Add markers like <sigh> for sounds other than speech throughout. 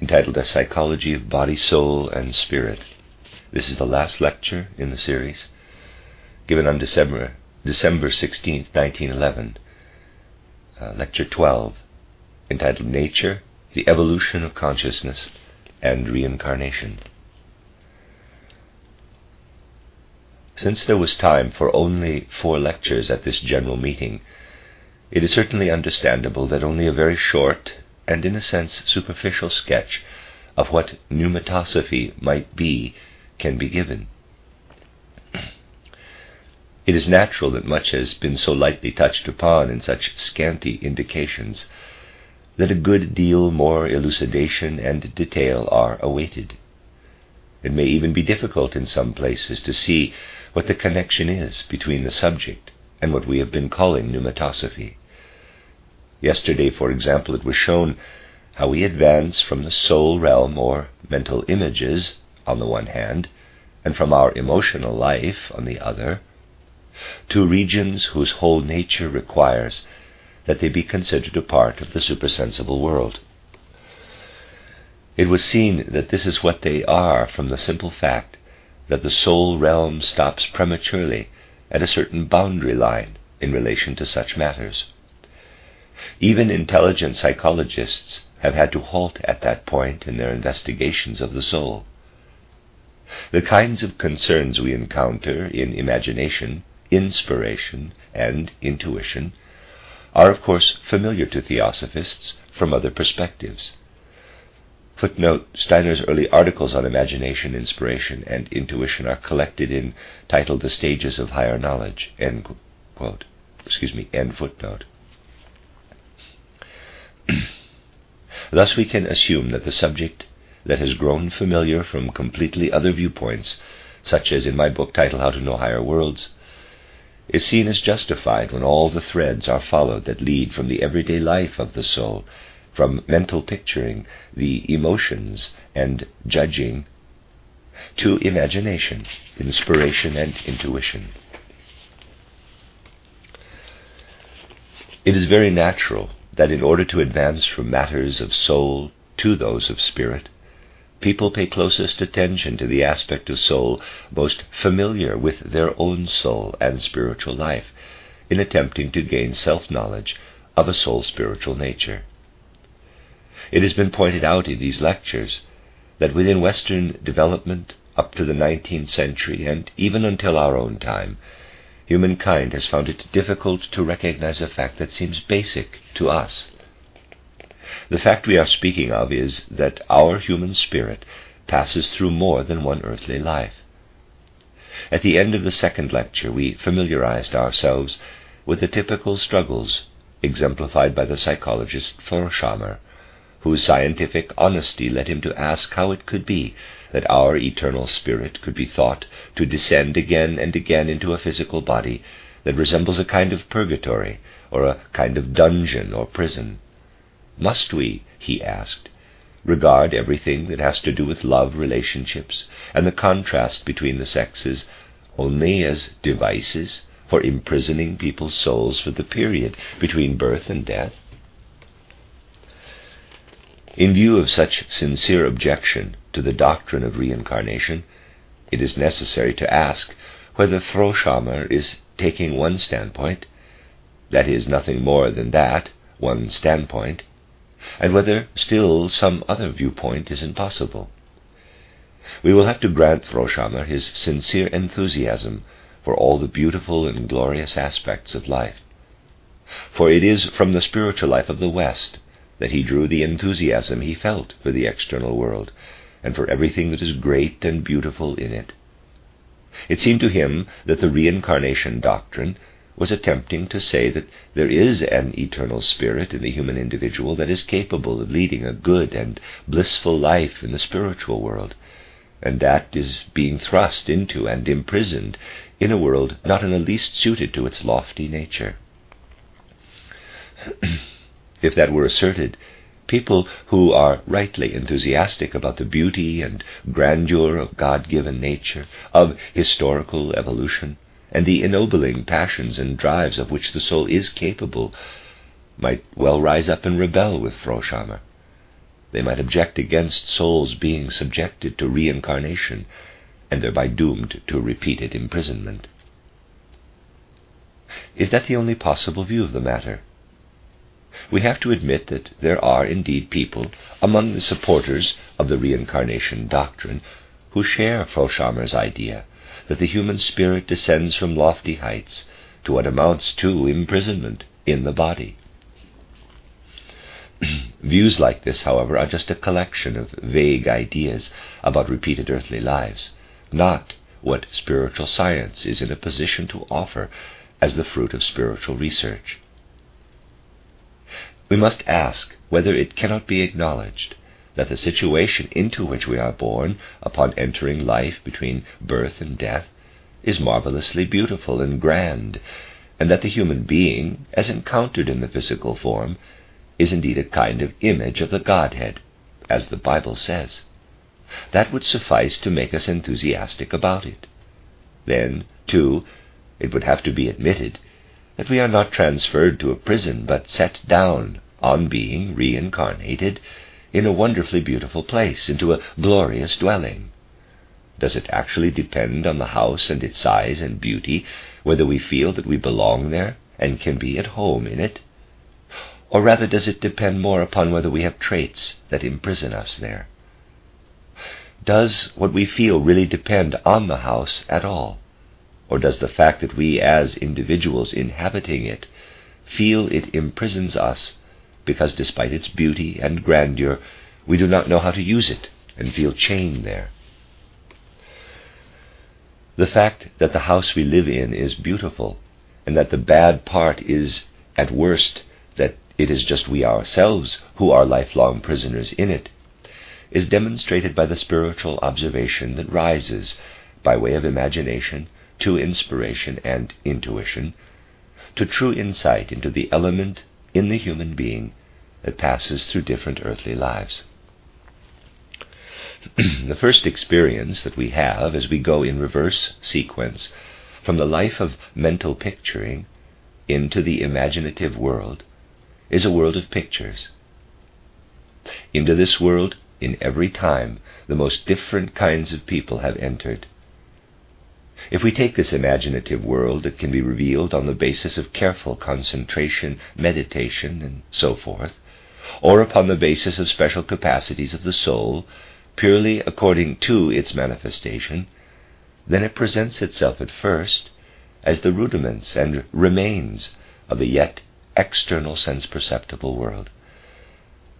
entitled A Psychology of Body, Soul, and Spirit. This is the last lecture in the series, given on December, December 16, 1911, uh, Lecture 12, entitled Nature, the Evolution of Consciousness, and Reincarnation. Since there was time for only four lectures at this general meeting, it is certainly understandable that only a very short and, in a sense, superficial sketch of what pneumatosophy might be can be given. <clears throat> It is natural that much has been so lightly touched upon in such scanty indications that a good deal more elucidation and detail are awaited. It may even be difficult in some places to see what the connection is between the subject and what we have been calling pneumatosophy. Yesterday, for example, it was shown how we advance from the soul realm or mental images on the one hand, and from our emotional life on the other, to regions whose whole nature requires that they be considered a part of the supersensible world. It was seen that this is what they are from the simple fact that the soul realm stops prematurely at a certain boundary line in relation to such matters. Even intelligent psychologists have had to halt at that point in their investigations of the soul. The kinds of concerns we encounter in imagination, inspiration, and intuition are, of course, familiar to theosophists from other perspectives. Footnote Steiner's early articles on imagination, inspiration, and intuition are collected in titled The Stages of Higher Knowledge. End quote. Excuse me, end footnote. <clears throat> Thus we can assume that the subject that has grown familiar from completely other viewpoints, such as in my book titled How to Know Higher Worlds, is seen as justified when all the threads are followed that lead from the everyday life of the soul from mental picturing, the emotions, and judging, to imagination, inspiration, and intuition. It is very natural that in order to advance from matters of soul to those of spirit, people pay closest attention to the aspect of soul most familiar with their own soul and spiritual life in attempting to gain self knowledge of a soul spiritual nature. It has been pointed out in these lectures that within Western development up to the 19th century and even until our own time, humankind has found it difficult to recognize a fact that seems basic to us. The fact we are speaking of is that our human spirit passes through more than one earthly life. At the end of the second lecture, we familiarized ourselves with the typical struggles exemplified by the psychologist Frohschammer whose scientific honesty led him to ask how it could be that our eternal spirit could be thought to descend again and again into a physical body that resembles a kind of purgatory or a kind of dungeon or prison. Must we, he asked, regard everything that has to do with love relationships and the contrast between the sexes only as devices for imprisoning people's souls for the period between birth and death? In view of such sincere objection to the doctrine of reincarnation, it is necessary to ask whether Frohschammer is taking one standpoint, that is, nothing more than that, one standpoint, and whether still some other viewpoint is impossible. We will have to grant Frohschammer his sincere enthusiasm for all the beautiful and glorious aspects of life. For it is from the spiritual life of the West that he drew the enthusiasm he felt for the external world and for everything that is great and beautiful in it. It seemed to him that the reincarnation doctrine was attempting to say that there is an eternal spirit in the human individual that is capable of leading a good and blissful life in the spiritual world, and that is being thrust into and imprisoned in a world not in the least suited to its lofty nature. <clears throat> if that were asserted, people who are rightly enthusiastic about the beauty and grandeur of God given nature, of historical evolution, and the ennobling passions and drives of which the soul is capable, might well rise up and rebel with Frohschammer. They might object against souls being subjected to reincarnation and thereby doomed to repeated imprisonment. Is that the only possible view of the matter? We have to admit that there are indeed people among the supporters of the reincarnation doctrine who share Frohschammer's idea that the human spirit descends from lofty heights to what amounts to imprisonment in the body. <clears throat> Views like this, however, are just a collection of vague ideas about repeated earthly lives, not what spiritual science is in a position to offer as the fruit of spiritual research. We must ask whether it cannot be acknowledged that the situation into which we are born upon entering life between birth and death is marvelously beautiful and grand, and that the human being, as encountered in the physical form, is indeed a kind of image of the Godhead, as the Bible says. That would suffice to make us enthusiastic about it. Then, too, it would have to be admitted that we are not transferred to a prison, but set down on being reincarnated in a wonderfully beautiful place, into a glorious dwelling? Does it actually depend on the house and its size and beauty whether we feel that we belong there and can be at home in it? Or rather, does it depend more upon whether we have traits that imprison us there? Does what we feel really depend on the house at all? Or does the fact that we, as individuals inhabiting it, feel it imprisons us because despite its beauty and grandeur, we do not know how to use it and feel chained there. The fact that the house we live in is beautiful, and that the bad part is, at worst, that it is just we ourselves who are lifelong prisoners in it, is demonstrated by the spiritual observation that rises, by way of imagination, to inspiration and intuition, to true insight into the element in the human being that passes through different earthly lives. <clears throat> the first experience that we have as we go in reverse sequence from the life of mental picturing into the imaginative world is a world of pictures. Into this world, in every time, the most different kinds of people have entered. If we take this imaginative world, it can be revealed on the basis of careful concentration, meditation, and so forth, or upon the basis of special capacities of the soul, purely according to its manifestation, then it presents itself at first as the rudiments and remains of the yet external sense perceptible world.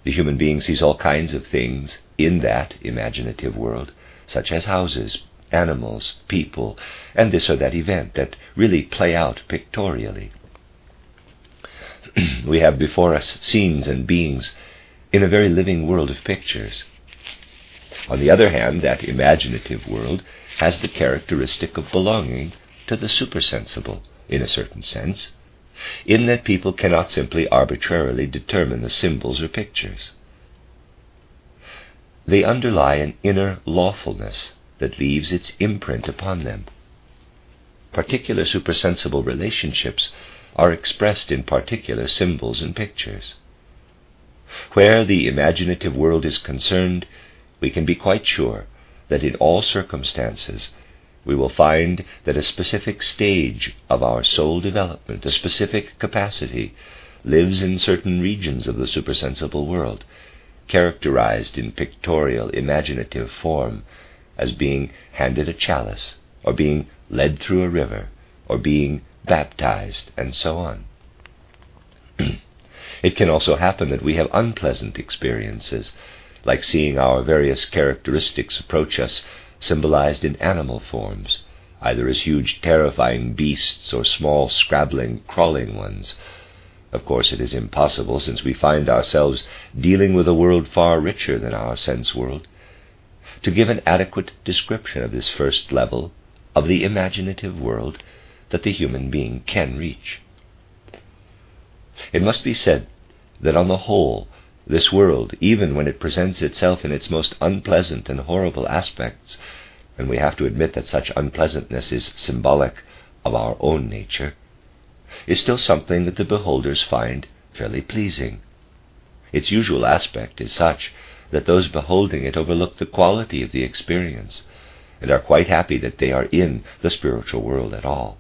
The human being sees all kinds of things in that imaginative world, such as houses, animals, people, and this or that event that really play out pictorially. <clears throat> we have before us scenes and beings in a very living world of pictures. On the other hand, that imaginative world has the characteristic of belonging to the supersensible, in a certain sense, in that people cannot simply arbitrarily determine the symbols or pictures. They underlie an inner lawfulness that leaves its imprint upon them. Particular supersensible relationships are expressed in particular symbols and pictures. Where the imaginative world is concerned, we can be quite sure that in all circumstances we will find that a specific stage of our soul development, a specific capacity, lives in certain regions of the supersensible world, characterized in pictorial, imaginative form as being handed a chalice, or being led through a river, or being baptized, and so on. <clears throat> it can also happen that we have unpleasant experiences, like seeing our various characteristics approach us symbolized in animal forms, either as huge, terrifying beasts or small, scrabbling, crawling ones. Of course, it is impossible, since we find ourselves dealing with a world far richer than our sense world, to give an adequate description of this first level of the imaginative world that the human being can reach. It must be said that on the whole, this world, even when it presents itself in its most unpleasant and horrible aspects, and we have to admit that such unpleasantness is symbolic of our own nature, is still something that the beholders find fairly pleasing. Its usual aspect is such that those beholding it overlook the quality of the experience and are quite happy that they are in the spiritual world at all.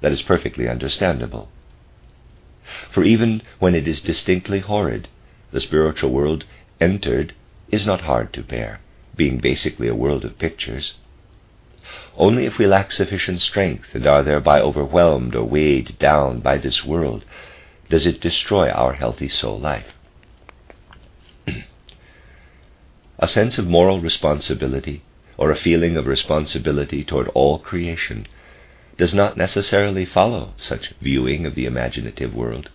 That is perfectly understandable. For even when it is distinctly horrid, the spiritual world entered is not hard to bear, being basically a world of pictures. Only if we lack sufficient strength and are thereby overwhelmed or weighed down by this world does it destroy our healthy soul life. A sense of moral responsibility or a feeling of responsibility toward all creation does not necessarily follow such viewing of the imaginative world.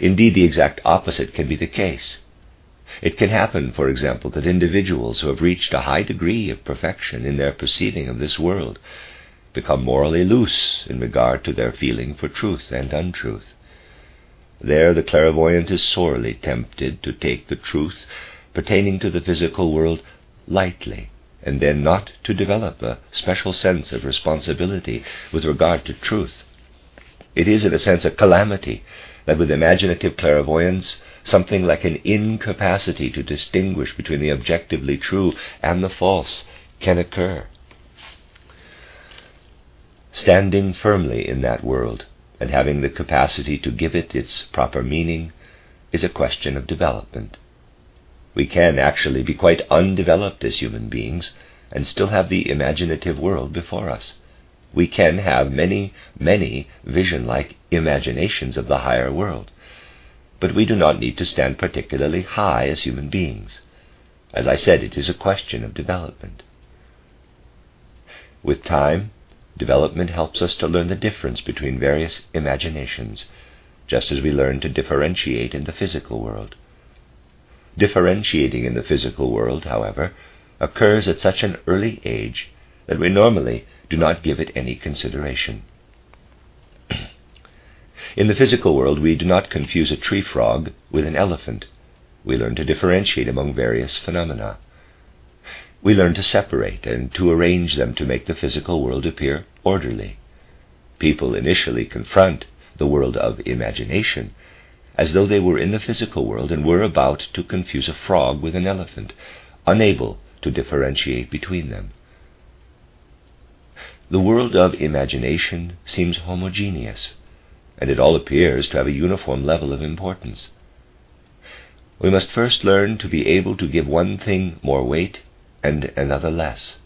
Indeed, the exact opposite can be the case. It can happen, for example, that individuals who have reached a high degree of perfection in their perceiving of this world become morally loose in regard to their feeling for truth and untruth. There the clairvoyant is sorely tempted to take the truth pertaining to the physical world lightly, and then not to develop a special sense of responsibility with regard to truth. It is, in a sense, a calamity that with imaginative clairvoyance something like an incapacity to distinguish between the objectively true and the false can occur. Standing firmly in that world and having the capacity to give it its proper meaning is a question of development. We can actually be quite undeveloped as human beings and still have the imaginative world before us. We can have many, many vision like imaginations of the higher world but we do not need to stand particularly high as human beings. As I said, it is a question of development. With time, development helps us to learn the difference between various imaginations, just as we learn to differentiate in the physical world. Differentiating in the physical world, however, occurs at such an early age that we normally do not give it any consideration. <clears throat> In the physical world, we do not confuse a tree frog with an elephant. We learn to differentiate among various phenomena. We learn to separate and to arrange them to make the physical world appear orderly. People initially confront the world of imagination as though they were in the physical world and were about to confuse a frog with an elephant, unable to differentiate between them. The world of imagination seems homogeneous and it all appears to have a uniform level of importance. We must first learn to be able to give one thing more weight and another less.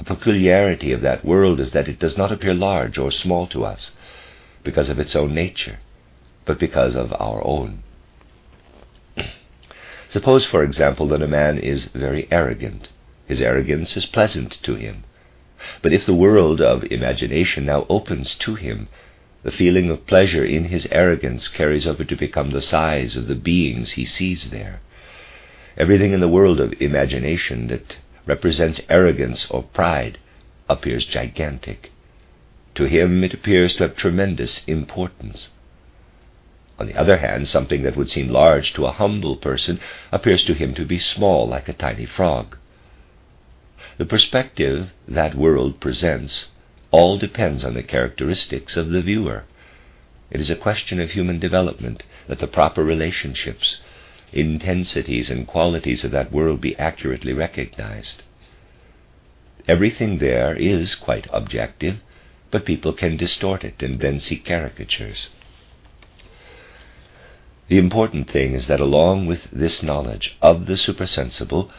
A peculiarity of that world is that it does not appear large or small to us because of its own nature, but because of our own. <clears throat> Suppose, for example, that a man is very arrogant. His arrogance is pleasant to him. But if the world of imagination now opens to him the feeling of pleasure in his arrogance carries over to become the size of the beings he sees there. Everything in the world of imagination that represents arrogance or pride appears gigantic. To him it appears to have tremendous importance. On the other hand, something that would seem large to a humble person appears to him to be small, like a tiny frog. The perspective that world presents all depends on the characteristics of the viewer. It is a question of human development that the proper relationships, intensities, and qualities of that world be accurately recognized. Everything there is quite objective, but people can distort it and then see caricatures. The important thing is that along with this knowledge of the supersensible,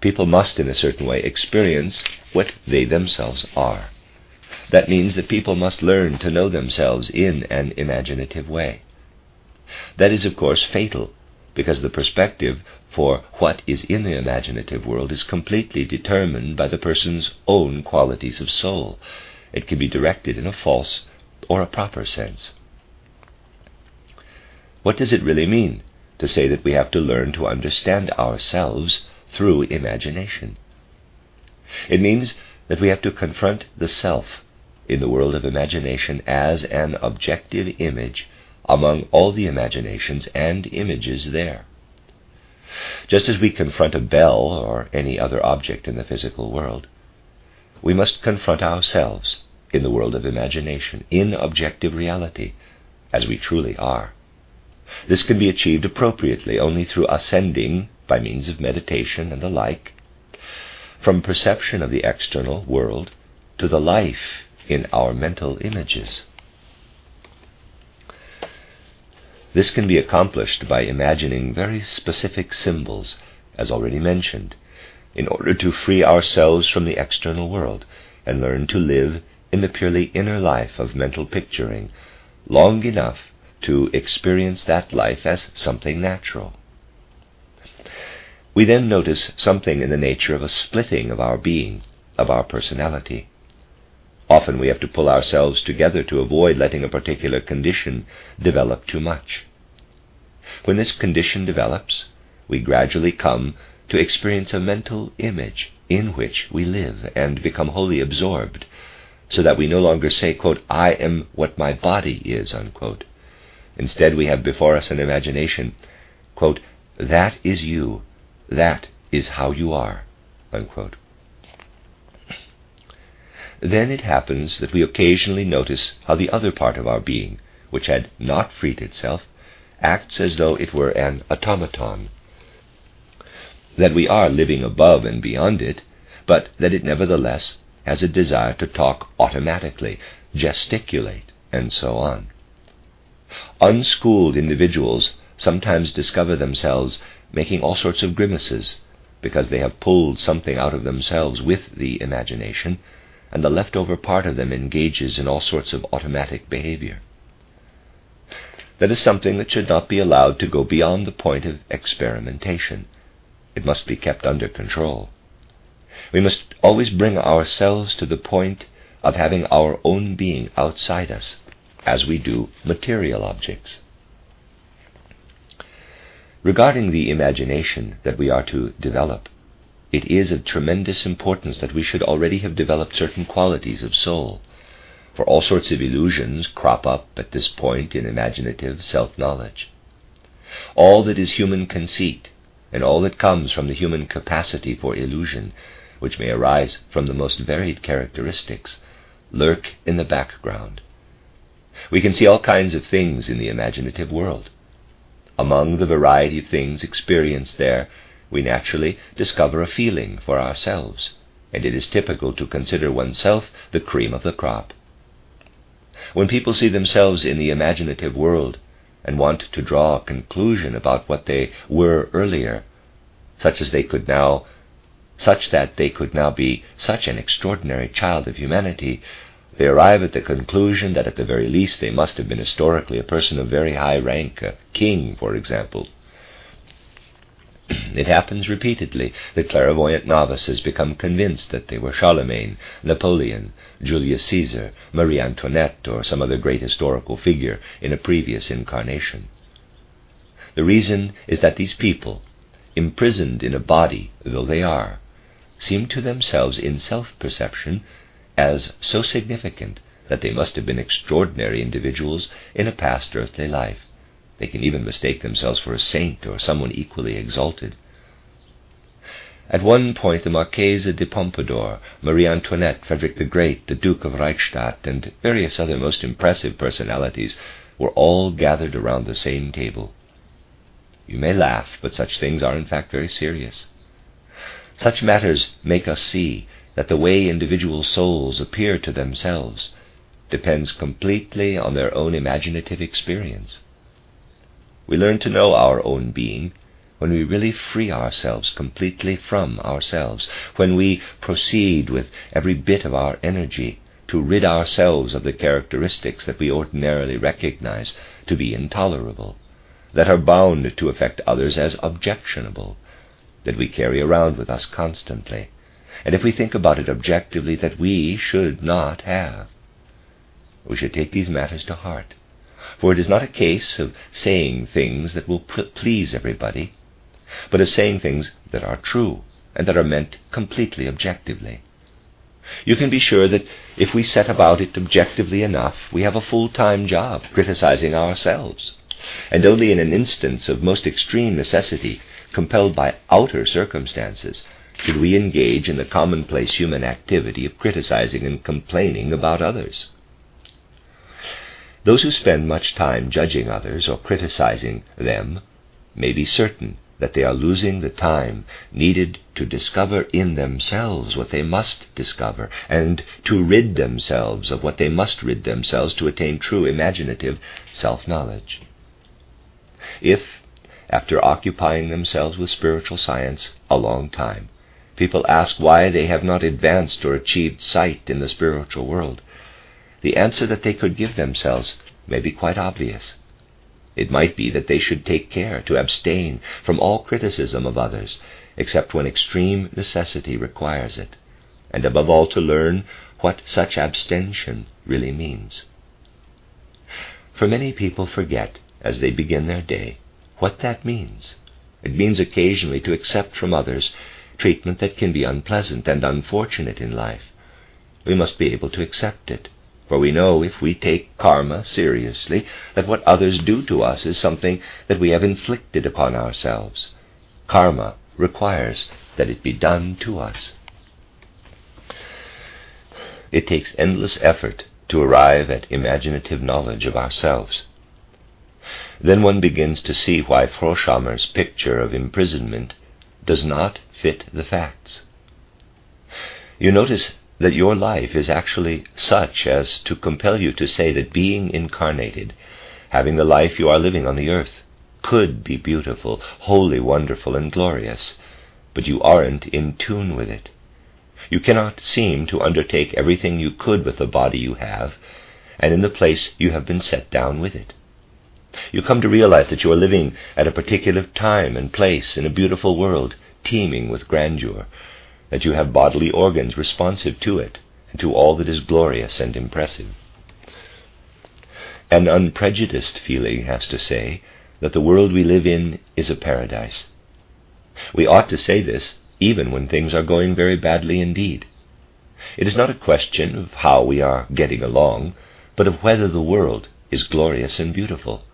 people must in a certain way experience what they themselves are. That means that people must learn to know themselves in an imaginative way. That is, of course, fatal because the perspective for what is in the imaginative world is completely determined by the person's own qualities of soul. It can be directed in a false or a proper sense. What does it really mean to say that we have to learn to understand ourselves through imagination? It means that we have to confront the self in the world of imagination as an objective image among all the imaginations and images there. Just as we confront a bell or any other object in the physical world, we must confront ourselves in the world of imagination, in objective reality, as we truly are. This can be achieved appropriately only through ascending, by means of meditation and the like, from perception of the external world to the life in our mental images. This can be accomplished by imagining very specific symbols, as already mentioned, in order to free ourselves from the external world and learn to live in the purely inner life of mental picturing long enough to experience that life as something natural. We then notice something in the nature of a splitting of our being, of our personality. Often we have to pull ourselves together to avoid letting a particular condition develop too much. When this condition develops, we gradually come to experience a mental image in which we live and become wholly absorbed, so that we no longer say, quote, I am what my body is, unquote. Instead, we have before us an imagination, quote, that is you, that is how you are, unquote. Then it happens that we occasionally notice how the other part of our being, which had not freed itself, acts as though it were an automaton. That we are living above and beyond it, but that it nevertheless has a desire to talk automatically, gesticulate, and so on. Unschooled individuals sometimes discover themselves making all sorts of grimaces because they have pulled something out of themselves with the imagination and the leftover part of them engages in all sorts of automatic behavior. That is something that should not be allowed to go beyond the point of experimentation. It must be kept under control. We must always bring ourselves to the point of having our own being outside us, as we do material objects. Regarding the imagination that we are to develop, it is of tremendous importance that we should already have developed certain qualities of soul. For all sorts of illusions crop up at this point in imaginative self knowledge. All that is human conceit, and all that comes from the human capacity for illusion, which may arise from the most varied characteristics, lurk in the background. We can see all kinds of things in the imaginative world. Among the variety of things experienced there we naturally discover a feeling for ourselves, and it is typical to consider oneself the cream of the crop. When people see themselves in the imaginative world and want to draw a conclusion about what they were earlier, such as they could now such that they could now be such an extraordinary child of humanity, they arrive at the conclusion that at the very least they must have been historically a person of very high rank, a king, for example, <clears throat> it happens repeatedly that clairvoyant novices become convinced that they were Charlemagne, Napoleon, Julius Caesar, Marie Antoinette, or some other great historical figure in a previous incarnation. The reason is that these people, imprisoned in a body though they are, seem to themselves in self perception as so significant that they must have been extraordinary individuals in a past earthly life. They can even mistake themselves for a saint or someone equally exalted. At one point, the Marchese de Pompadour, Marie Antoinette, Frederick the Great, the Duke of Reichstadt, and various other most impressive personalities were all gathered around the same table. You may laugh, but such things are in fact very serious. Such matters make us see that the way individual souls appear to themselves depends completely on their own imaginative experience. We learn to know our own being when we really free ourselves completely from ourselves, when we proceed with every bit of our energy to rid ourselves of the characteristics that we ordinarily recognize to be intolerable, that are bound to affect others as objectionable, that we carry around with us constantly, and if we think about it objectively, that we should not have. We should take these matters to heart, for it is not a case of saying things that will please everybody, but of saying things that are true and that are meant completely objectively. You can be sure that if we set about it objectively enough, we have a full-time job criticizing ourselves, and only in an instance of most extreme necessity, compelled by outer circumstances, should we engage in the commonplace human activity of criticizing and complaining about others. Those who spend much time judging others or criticizing them may be certain that they are losing the time needed to discover in themselves what they must discover, and to rid themselves of what they must rid themselves to attain true imaginative self knowledge. If, after occupying themselves with spiritual science a long time, people ask why they have not advanced or achieved sight in the spiritual world, the answer that they could give themselves may be quite obvious. It might be that they should take care to abstain from all criticism of others, except when extreme necessity requires it, and above all to learn what such abstention really means. For many people forget, as they begin their day, what that means. It means occasionally to accept from others treatment that can be unpleasant and unfortunate in life. We must be able to accept it for we know if we take karma seriously, that what others do to us is something that we have inflicted upon ourselves. Karma requires that it be done to us. It takes endless effort to arrive at imaginative knowledge of ourselves. Then one begins to see why Frohschammer's picture of imprisonment does not fit the facts. You notice that your life is actually such as to compel you to say that being incarnated, having the life you are living on the earth, could be beautiful, wholly wonderful, and glorious, but you aren't in tune with it. You cannot seem to undertake everything you could with the body you have, and in the place you have been set down with it. You come to realize that you are living at a particular time and place in a beautiful world, teeming with grandeur, that you have bodily organs responsive to it and to all that is glorious and impressive. An unprejudiced feeling has to say that the world we live in is a paradise. We ought to say this even when things are going very badly indeed. It is not a question of how we are getting along, but of whether the world is glorious and beautiful.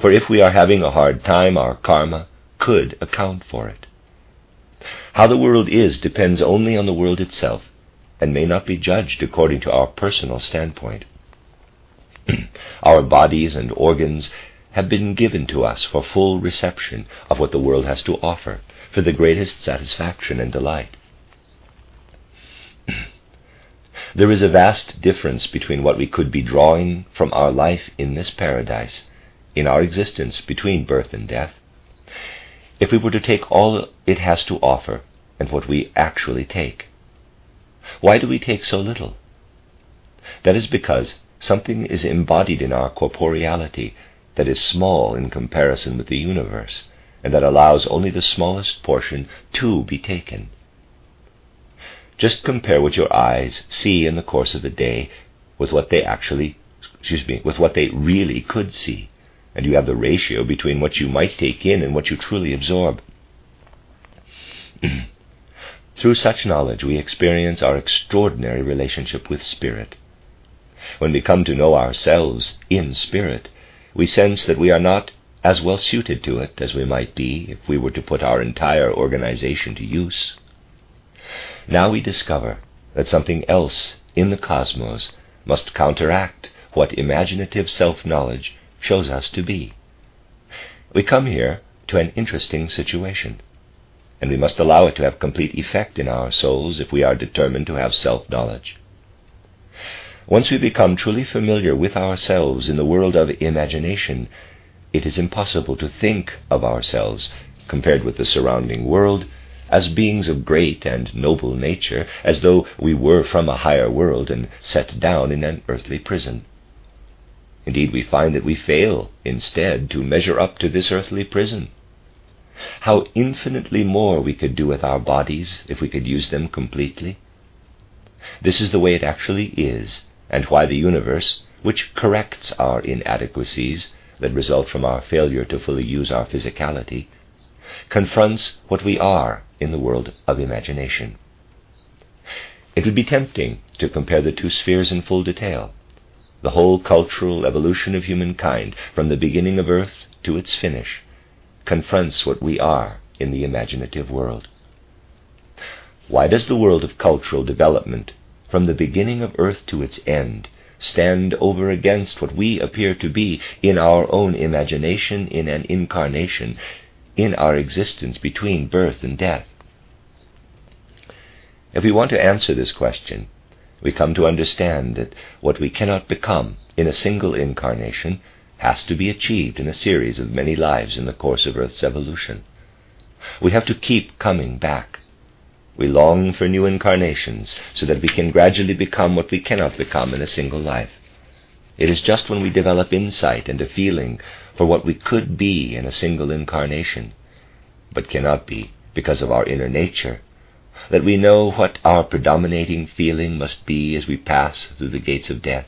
For if we are having a hard time, our karma could account for it. How the world is depends only on the world itself, and may not be judged according to our personal standpoint. <clears throat> our bodies and organs have been given to us for full reception of what the world has to offer, for the greatest satisfaction and delight. <clears throat> there is a vast difference between what we could be drawing from our life in this paradise, in our existence between birth and death, if we were to take all it has to offer and what we actually take. Why do we take so little? That is because something is embodied in our corporeality that is small in comparison with the universe, and that allows only the smallest portion to be taken. Just compare what your eyes see in the course of a day with what they actually, excuse me, with what they really could see and you have the ratio between what you might take in and what you truly absorb. <clears throat> Through such knowledge, we experience our extraordinary relationship with Spirit. When we come to know ourselves in Spirit, we sense that we are not as well suited to it as we might be if we were to put our entire organization to use. Now we discover that something else in the cosmos must counteract what imaginative self knowledge shows us to be. We come here to an interesting situation, and we must allow it to have complete effect in our souls if we are determined to have self knowledge. Once we become truly familiar with ourselves in the world of imagination, it is impossible to think of ourselves, compared with the surrounding world, as beings of great and noble nature, as though we were from a higher world and set down in an earthly prison. Indeed, we find that we fail, instead, to measure up to this earthly prison. How infinitely more we could do with our bodies if we could use them completely. This is the way it actually is, and why the universe, which corrects our inadequacies that result from our failure to fully use our physicality, confronts what we are in the world of imagination. It would be tempting to compare the two spheres in full detail. The whole cultural evolution of humankind, from the beginning of Earth to its finish, confronts what we are in the imaginative world. Why does the world of cultural development, from the beginning of Earth to its end, stand over against what we appear to be in our own imagination in an incarnation, in our existence between birth and death? If we want to answer this question, we come to understand that what we cannot become in a single incarnation has to be achieved in a series of many lives in the course of Earth's evolution. We have to keep coming back. We long for new incarnations so that we can gradually become what we cannot become in a single life. It is just when we develop insight and a feeling for what we could be in a single incarnation, but cannot be because of our inner nature, that we know what our predominating feeling must be as we pass through the gates of death.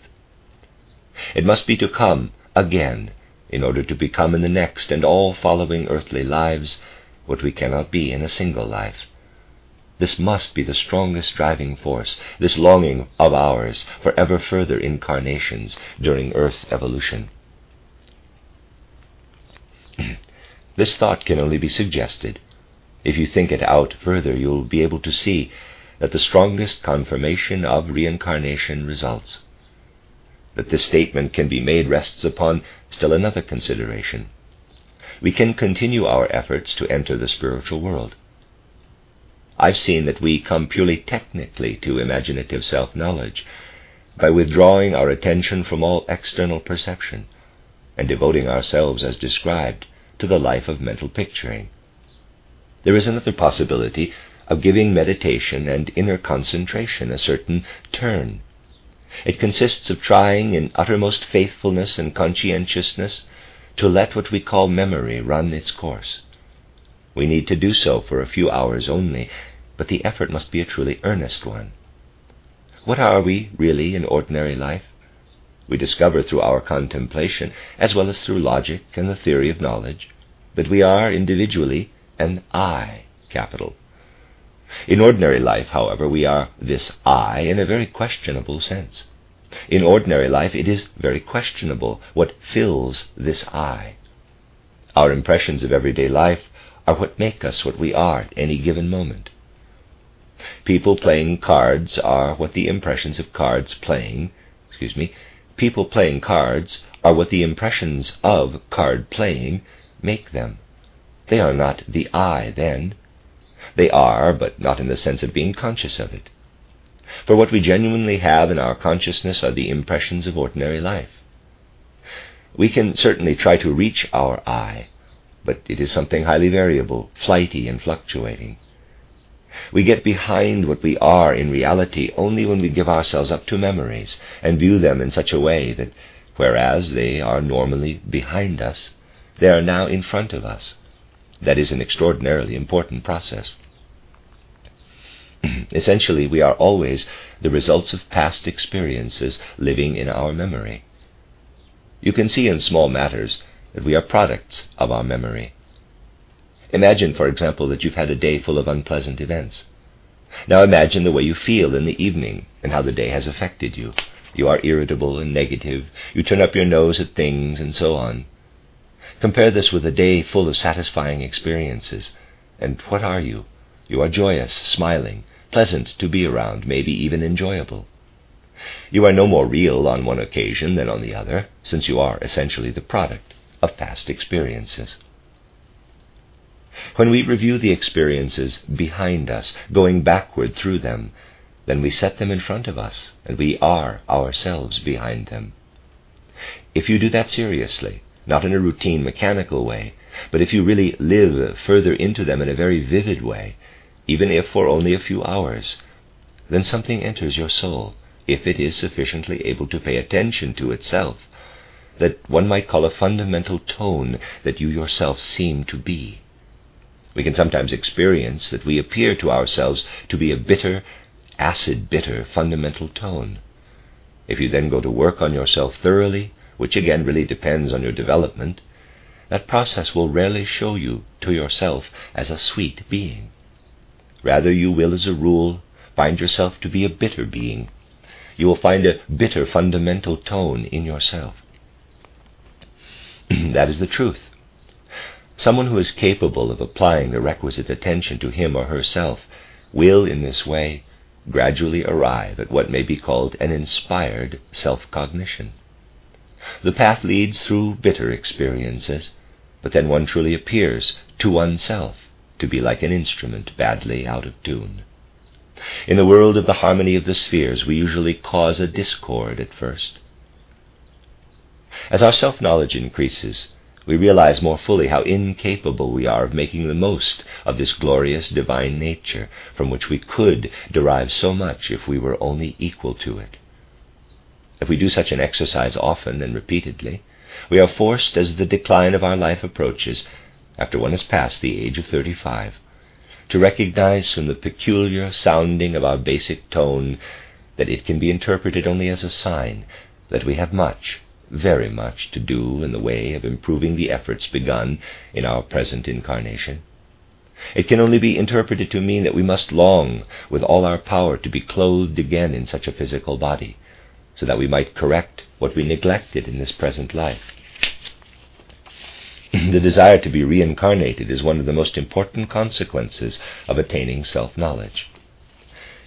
It must be to come again in order to become in the next and all following earthly lives what we cannot be in a single life. This must be the strongest driving force, this longing of ours for ever further incarnations during Earth evolution. <clears throat> this thought can only be suggested. If you think it out further, you'll be able to see that the strongest confirmation of reincarnation results. That this statement can be made rests upon still another consideration. We can continue our efforts to enter the spiritual world I've seen that we come purely technically to imaginative self knowledge by withdrawing our attention from all external perception and devoting ourselves, as described, to the life of mental picturing. There is another possibility of giving meditation and inner concentration a certain turn. It consists of trying in uttermost faithfulness and conscientiousness to let what we call memory run its course. We need to do so for a few hours only, but the effort must be a truly earnest one. What are we, really, in ordinary life? We discover through our contemplation, as well as through logic and the theory of knowledge, that we are individually an I capital. In ordinary life, however, we are this I in a very questionable sense. In ordinary life, it is very questionable what fills this I. Our impressions of everyday life are what make us what we are at any given moment. People playing cards are what the impressions of cards playing, excuse me, people playing cards are what the impressions of card playing make them. They are not the I then. They are, but not in the sense of being conscious of it. For what we genuinely have in our consciousness are the impressions of ordinary life. We can certainly try to reach our I, but it is something highly variable, flighty, and fluctuating. We get behind what we are in reality only when we give ourselves up to memories and view them in such a way that, whereas they are normally behind us, they are now in front of us. That is an extraordinarily important process. <clears throat> Essentially, we are always the results of past experiences living in our memory. You can see in small matters that we are products of our memory. Imagine, for example, that you've had a day full of unpleasant events. Now imagine the way you feel in the evening and how the day has affected you. You are irritable and negative, you turn up your nose at things, and so on. Compare this with a day full of satisfying experiences. And what are you? You are joyous, smiling, pleasant to be around, maybe even enjoyable. You are no more real on one occasion than on the other, since you are essentially the product of past experiences. When we review the experiences behind us, going backward through them, then we set them in front of us, and we are ourselves behind them. If you do that seriously, not in a routine mechanical way, but if you really live further into them in a very vivid way, even if for only a few hours, then something enters your soul, if it is sufficiently able to pay attention to itself that one might call a fundamental tone that you yourself seem to be. We can sometimes experience that we appear to ourselves to be a bitter, acid bitter fundamental tone. If you then go to work on yourself thoroughly, which again really depends on your development, that process will rarely show you to yourself as a sweet being. Rather, you will, as a rule, find yourself to be a bitter being. You will find a bitter fundamental tone in yourself. <clears throat> that is the truth. Someone who is capable of applying the requisite attention to him or herself will, in this way, gradually arrive at what may be called an inspired self cognition. The path leads through bitter experiences, but then one truly appears to oneself to be like an instrument badly out of tune. In the world of the harmony of the spheres, we usually cause a discord at first. As our self knowledge increases, we realize more fully how incapable we are of making the most of this glorious divine nature from which we could derive so much if we were only equal to it. If we do such an exercise often and repeatedly, we are forced, as the decline of our life approaches, after one has passed the age of thirty-five, to recognize from the peculiar sounding of our basic tone that it can be interpreted only as a sign that we have much, very much to do in the way of improving the efforts begun in our present incarnation. It can only be interpreted to mean that we must long with all our power to be clothed again in such a physical body, so that we might correct what we neglected in this present life. <clears throat> the desire to be reincarnated is one of the most important consequences of attaining self knowledge.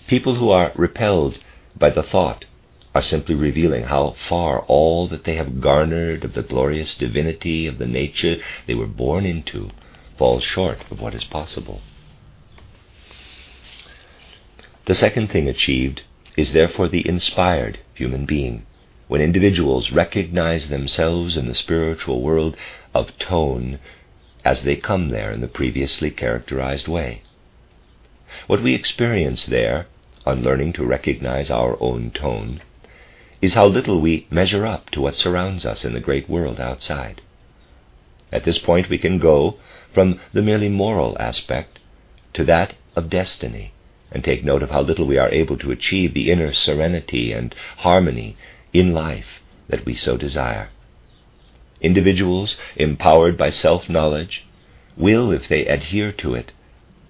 People who are repelled by the thought are simply revealing how far all that they have garnered of the glorious divinity of the nature they were born into falls short of what is possible. The second thing achieved is therefore the inspired human being, when individuals recognize themselves in the spiritual world of tone as they come there in the previously characterized way. What we experience there, on learning to recognize our own tone, is how little we measure up to what surrounds us in the great world outside. At this point, we can go from the merely moral aspect to that of destiny and take note of how little we are able to achieve the inner serenity and harmony in life that we so desire. Individuals empowered by self knowledge will, if they adhere to it,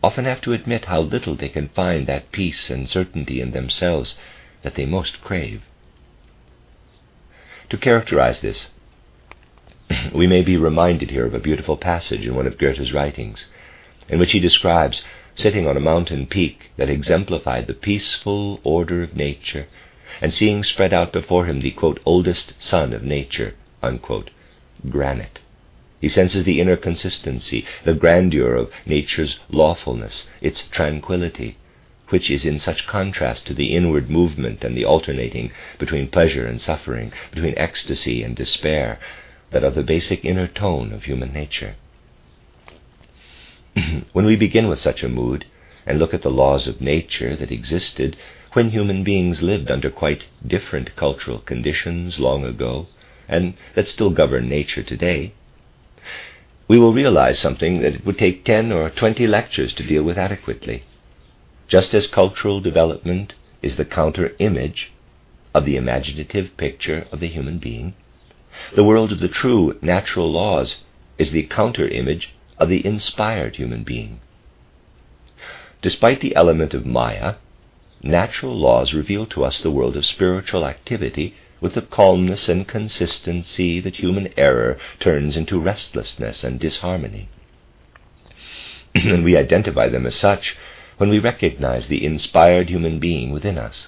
often have to admit how little they can find that peace and certainty in themselves that they most crave. To characterize this, <clears throat> we may be reminded here of a beautiful passage in one of Goethe's writings, in which he describes sitting on a mountain peak that exemplified the peaceful order of nature, and seeing spread out before him the quote, oldest son of nature, unquote, granite. He senses the inner consistency, the grandeur of nature's lawfulness, its tranquility, which is in such contrast to the inward movement and the alternating between pleasure and suffering, between ecstasy and despair, that are the basic inner tone of human nature. <clears throat> when we begin with such a mood and look at the laws of nature that existed when human beings lived under quite different cultural conditions long ago, and that still govern nature today, we will realize something that it would take ten or twenty lectures to deal with adequately. Just as cultural development is the counter image of the imaginative picture of the human being, the world of the true natural laws is the counter image of the inspired human being. Despite the element of Maya, natural laws reveal to us the world of spiritual activity with the calmness and consistency that human error turns into restlessness and disharmony. <clears throat> and we identify them as such when we recognize the inspired human being within us.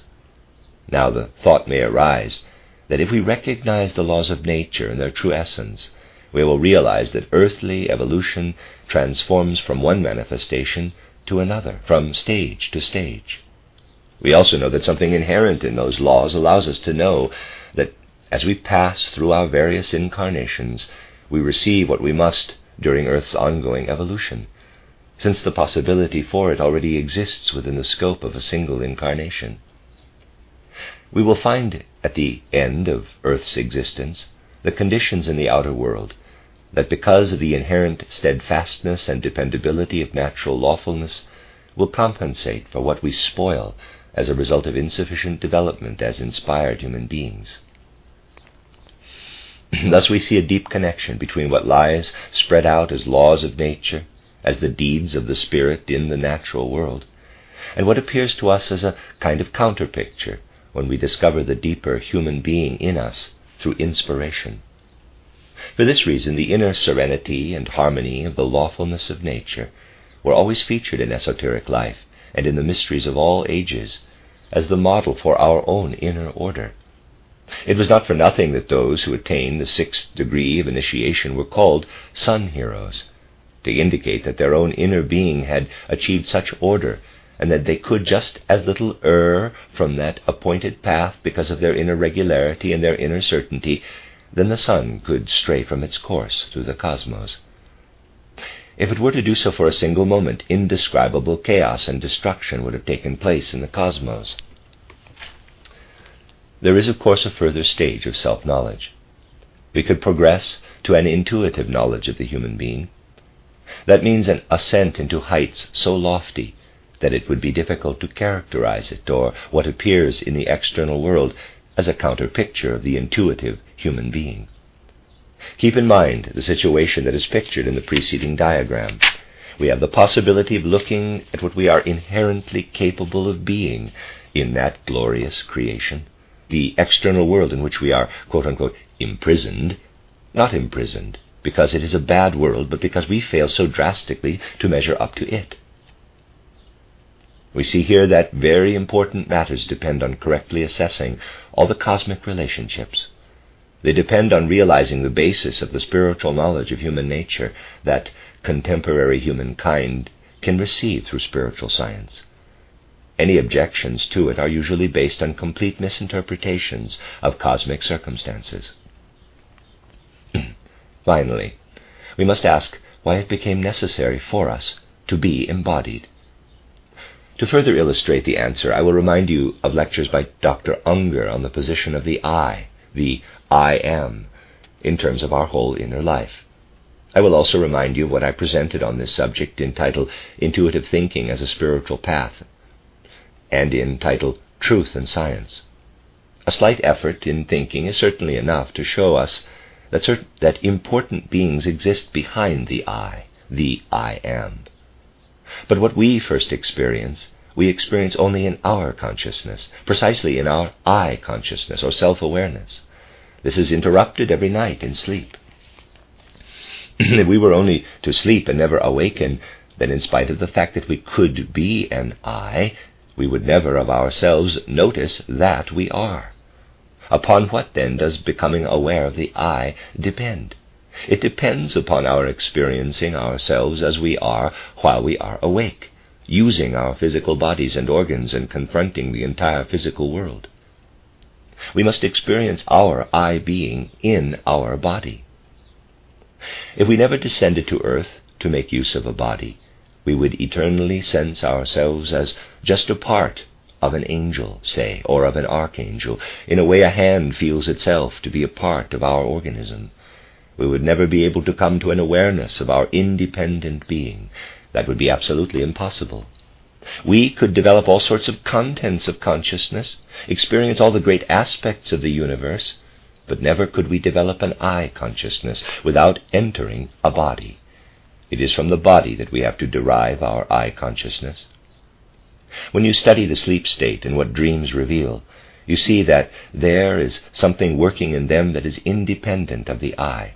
Now the thought may arise that if we recognize the laws of nature in their true essence, we will realize that earthly evolution transforms from one manifestation to another, from stage to stage. We also know that something inherent in those laws allows us to know that as we pass through our various incarnations, we receive what we must during Earth's ongoing evolution since the possibility for it already exists within the scope of a single incarnation. We will find at the end of Earth's existence the conditions in the outer world that because of the inherent steadfastness and dependability of natural lawfulness will compensate for what we spoil as a result of insufficient development as inspired human beings. <clears throat> Thus we see a deep connection between what lies spread out as laws of nature, as the deeds of the spirit in the natural world, and what appears to us as a kind of counterpicture when we discover the deeper human being in us through inspiration. For this reason, the inner serenity and harmony of the lawfulness of nature were always featured in esoteric life and in the mysteries of all ages as the model for our own inner order. It was not for nothing that those who attained the sixth degree of initiation were called sun heroes, to indicate that their own inner being had achieved such order and that they could just as little err from that appointed path because of their inner regularity and their inner certainty than the sun could stray from its course through the cosmos. If it were to do so for a single moment, indescribable chaos and destruction would have taken place in the cosmos. There is, of course, a further stage of self knowledge. We could progress to an intuitive knowledge of the human being. That means an ascent into heights so lofty that it would be difficult to characterize it or what appears in the external world as a counter picture of the intuitive human being. Keep in mind the situation that is pictured in the preceding diagram. We have the possibility of looking at what we are inherently capable of being in that glorious creation, the external world in which we are, quote unquote, imprisoned, not imprisoned because it is a bad world, but because we fail so drastically to measure up to it. We see here that very important matters depend on correctly assessing all the cosmic relationships they depend on realizing the basis of the spiritual knowledge of human nature that contemporary humankind can receive through spiritual science. Any objections to it are usually based on complete misinterpretations of cosmic circumstances. <clears throat> Finally, we must ask why it became necessary for us to be embodied. To further illustrate the answer, I will remind you of lectures by Dr. Unger on the position of the I the I am, in terms of our whole inner life. I will also remind you of what I presented on this subject in title Intuitive Thinking as a Spiritual Path, and in title Truth and Science. A slight effort in thinking is certainly enough to show us that, cert- that important beings exist behind the I, the I am. But what we first experience we experience only in our consciousness, precisely in our I consciousness or self awareness. This is interrupted every night in sleep. <clears throat> if we were only to sleep and never awaken, then in spite of the fact that we could be an I, we would never of ourselves notice that we are. Upon what then does becoming aware of the I depend? It depends upon our experiencing ourselves as we are while we are awake using our physical bodies and organs and confronting the entire physical world. We must experience our I being in our body. If we never descended to earth to make use of a body, we would eternally sense ourselves as just a part of an angel, say, or of an archangel, in a way a hand feels itself to be a part of our organism. We would never be able to come to an awareness of our independent being, that would be absolutely impossible. We could develop all sorts of contents of consciousness, experience all the great aspects of the universe, but never could we develop an I consciousness without entering a body. It is from the body that we have to derive our I consciousness. When you study the sleep state and what dreams reveal, you see that there is something working in them that is independent of the I.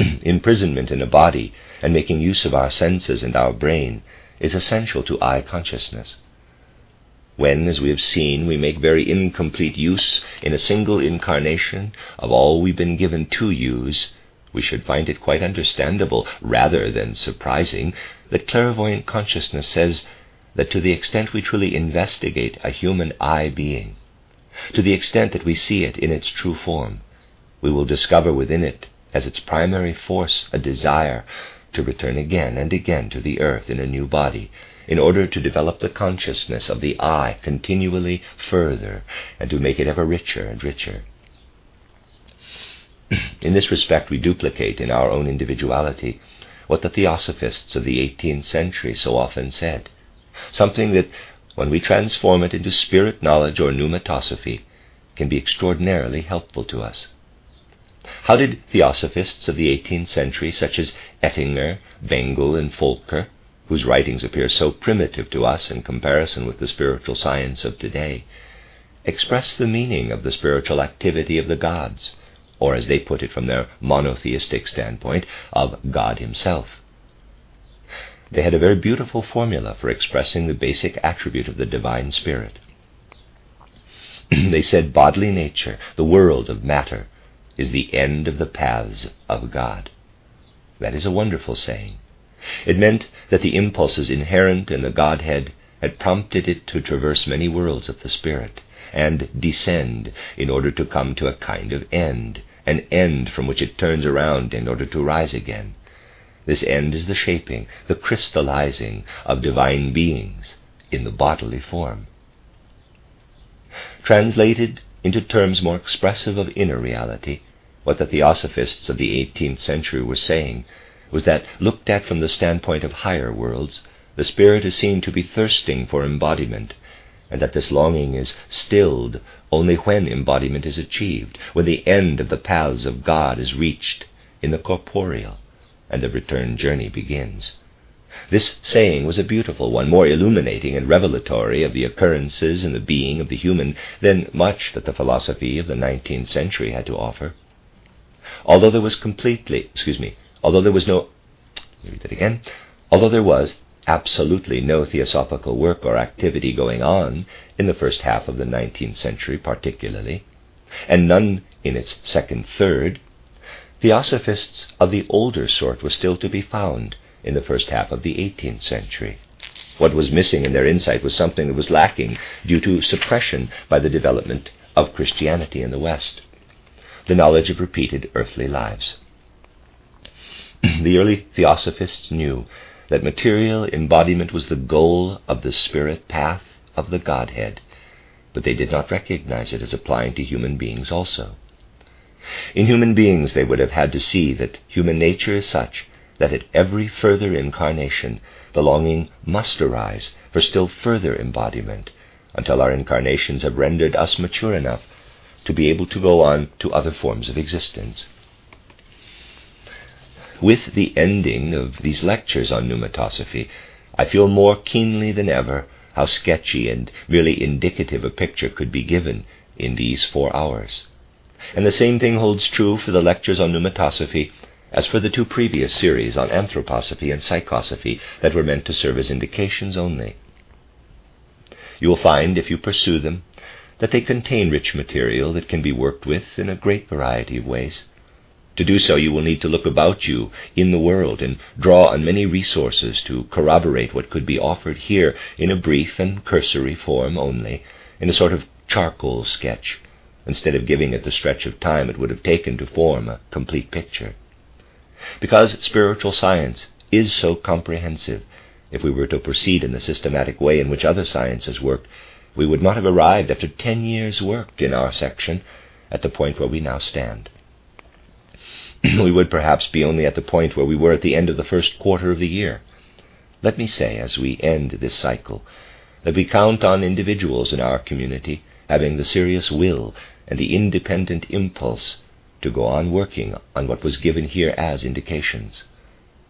<clears throat> Imprisonment in a body and making use of our senses and our brain is essential to I consciousness. When, as we have seen, we make very incomplete use in a single incarnation of all we've been given to use, we should find it quite understandable, rather than surprising, that clairvoyant consciousness says that to the extent we truly investigate a human I being, to the extent that we see it in its true form, we will discover within it, as its primary force, a desire to return again and again to the earth in a new body, in order to develop the consciousness of the I continually further and to make it ever richer and richer. <clears throat> in this respect, we duplicate in our own individuality what the theosophists of the 18th century so often said, something that, when we transform it into spirit knowledge or pneumatosophy, can be extraordinarily helpful to us. How did theosophists of the 18th century, such as Oetinger, Bengel, and Volcker, whose writings appear so primitive to us in comparison with the spiritual science of today, express the meaning of the spiritual activity of the gods, or as they put it from their monotheistic standpoint, of God Himself? They had a very beautiful formula for expressing the basic attribute of the divine spirit. <clears throat> they said bodily nature, the world of matter, is the end of the paths of God. That is a wonderful saying. It meant that the impulses inherent in the Godhead had prompted it to traverse many worlds of the Spirit and descend in order to come to a kind of end, an end from which it turns around in order to rise again. This end is the shaping, the crystallizing of divine beings in the bodily form. Translated into terms more expressive of inner reality, what the theosophists of the 18th century were saying was that, looked at from the standpoint of higher worlds, the spirit is seen to be thirsting for embodiment, and that this longing is stilled only when embodiment is achieved, when the end of the paths of God is reached in the corporeal, and the return journey begins. This saying was a beautiful one, more illuminating and revelatory of the occurrences and the being of the human than much that the philosophy of the nineteenth century had to offer. Although there was completely, excuse me, although there was no, read that again, although there was absolutely no theosophical work or activity going on in the first half of the nineteenth century particularly, and none in its second third, theosophists of the older sort were still to be found in the first half of the 18th century. What was missing in their insight was something that was lacking due to suppression by the development of Christianity in the West the knowledge of repeated earthly lives. <clears throat> the early theosophists knew that material embodiment was the goal of the spirit path of the Godhead, but they did not recognize it as applying to human beings also. In human beings, they would have had to see that human nature is such that at every further incarnation the longing must arise for still further embodiment until our incarnations have rendered us mature enough to be able to go on to other forms of existence. With the ending of these lectures on pneumatosophy, I feel more keenly than ever how sketchy and merely indicative a picture could be given in these four hours. And the same thing holds true for the lectures on pneumatosophy as for the two previous series on anthroposophy and psychosophy that were meant to serve as indications only. You will find, if you pursue them, that they contain rich material that can be worked with in a great variety of ways. To do so, you will need to look about you in the world and draw on many resources to corroborate what could be offered here in a brief and cursory form only, in a sort of charcoal sketch, instead of giving it the stretch of time it would have taken to form a complete picture. Because spiritual science is so comprehensive, if we were to proceed in the systematic way in which other sciences work, we would not have arrived after ten years' work in our section at the point where we now stand. <clears throat> we would perhaps be only at the point where we were at the end of the first quarter of the year. Let me say, as we end this cycle, that we count on individuals in our community having the serious will and the independent impulse to go on working on what was given here as indications.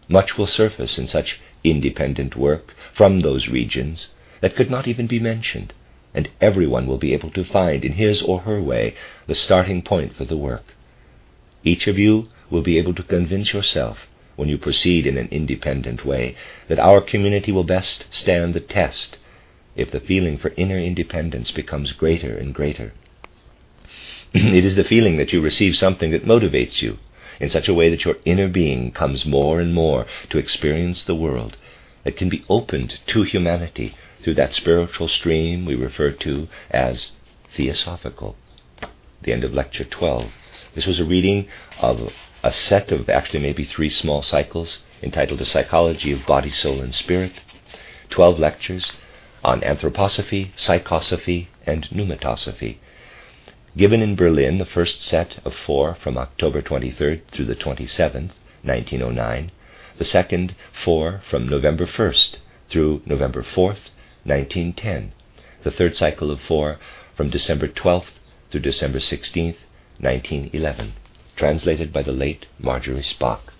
Much will surface in such independent work from those regions that could not even be mentioned, and everyone will be able to find in his or her way the starting point for the work. Each of you will be able to convince yourself, when you proceed in an independent way, that our community will best stand the test if the feeling for inner independence becomes greater and greater. <clears throat> it is the feeling that you receive something that motivates you in such a way that your inner being comes more and more to experience the world that can be opened to humanity through that spiritual stream we refer to as theosophical. The end of lecture 12. This was a reading of a set of actually maybe three small cycles entitled The Psychology of Body, Soul, and Spirit. 12 lectures on anthroposophy, psychosophy, and pneumatosophy. Given in Berlin, the first set of four from October 23rd through the 27th, 1909, the second four from November 1st through November 4th, 1910, the third cycle of four from December 12th through December 16th, 1911, translated by the late Marjorie Spock.